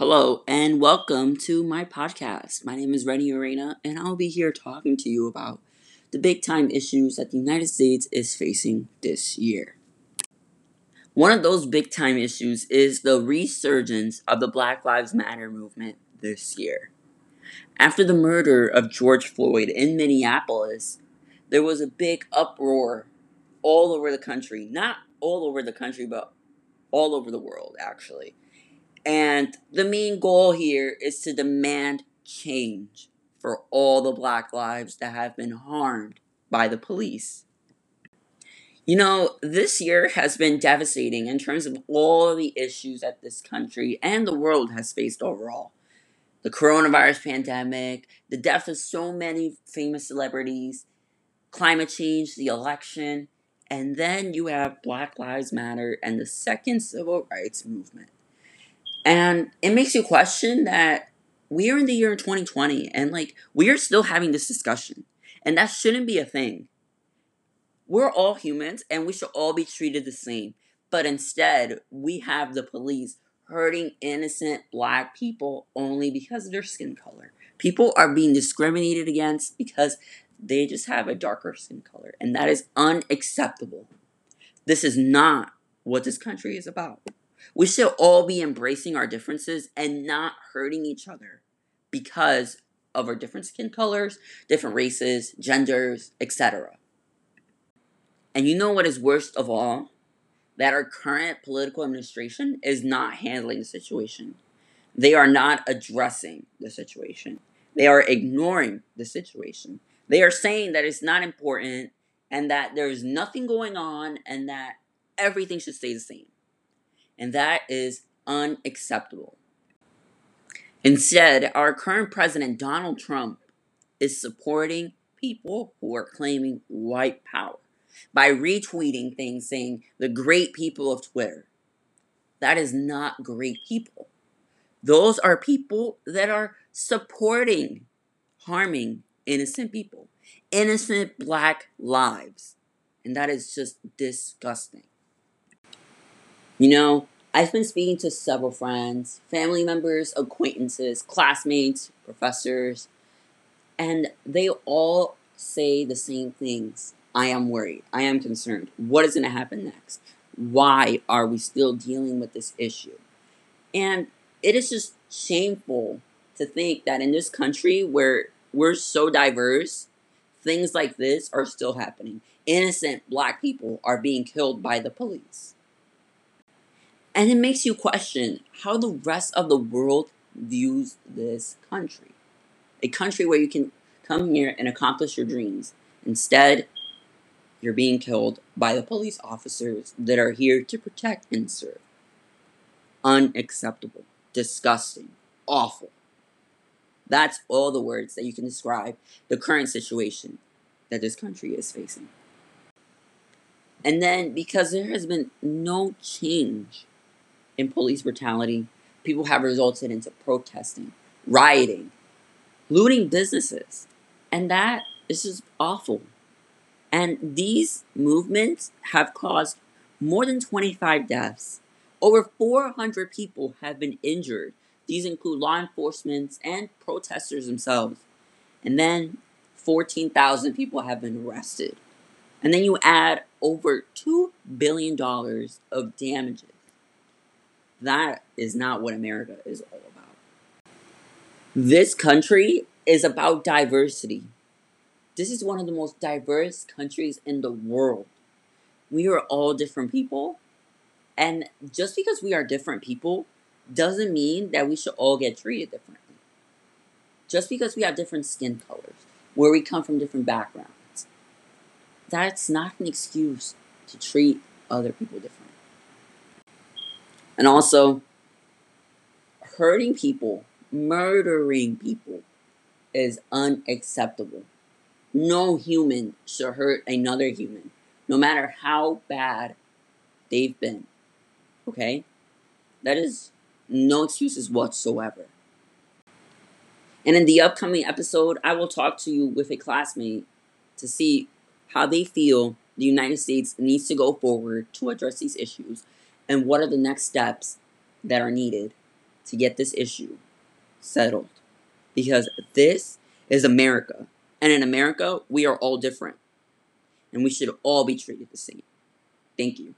Hello and welcome to my podcast. My name is Renny Arena and I'll be here talking to you about the big time issues that the United States is facing this year. One of those big time issues is the resurgence of the Black Lives Matter movement this year. After the murder of George Floyd in Minneapolis, there was a big uproar all over the country. Not all over the country, but all over the world, actually. And the main goal here is to demand change for all the black lives that have been harmed by the police. You know, this year has been devastating in terms of all the issues that this country and the world has faced overall. The coronavirus pandemic, the death of so many famous celebrities, climate change, the election, and then you have Black Lives Matter and the second civil rights movement. And it makes you question that we are in the year 2020 and like we are still having this discussion. And that shouldn't be a thing. We're all humans and we should all be treated the same. But instead, we have the police hurting innocent black people only because of their skin color. People are being discriminated against because they just have a darker skin color. And that is unacceptable. This is not what this country is about. We should all be embracing our differences and not hurting each other because of our different skin colors, different races, genders, etc. And you know what is worst of all? That our current political administration is not handling the situation. They are not addressing the situation. They are ignoring the situation. They are saying that it's not important and that there's nothing going on and that everything should stay the same and that is unacceptable. Instead, our current president, Donald Trump, is supporting people who are claiming white power by retweeting things saying the great people of Twitter. That is not great people. Those are people that are supporting harming innocent people, innocent black lives. And that is just disgusting. You know, I've been speaking to several friends, family members, acquaintances, classmates, professors, and they all say the same things. I am worried. I am concerned. What is going to happen next? Why are we still dealing with this issue? And it is just shameful to think that in this country where we're so diverse, things like this are still happening. Innocent black people are being killed by the police. And it makes you question how the rest of the world views this country. A country where you can come here and accomplish your dreams. Instead, you're being killed by the police officers that are here to protect and serve. Unacceptable, disgusting, awful. That's all the words that you can describe the current situation that this country is facing. And then, because there has been no change in police brutality, people have resulted into protesting, rioting, looting businesses. And that is just awful. And these movements have caused more than 25 deaths. Over 400 people have been injured. These include law enforcement and protesters themselves. And then 14,000 people have been arrested. And then you add over $2 billion of damages. That is not what America is all about. This country is about diversity. This is one of the most diverse countries in the world. We are all different people. And just because we are different people doesn't mean that we should all get treated differently. Just because we have different skin colors, where we come from different backgrounds, that's not an excuse to treat other people differently. And also, hurting people, murdering people is unacceptable. No human should hurt another human, no matter how bad they've been. Okay? That is no excuses whatsoever. And in the upcoming episode, I will talk to you with a classmate to see how they feel the United States needs to go forward to address these issues and what are the next steps that are needed to get this issue settled because this is America. And in America, we are all different. And we should all be treated the same. Thank you.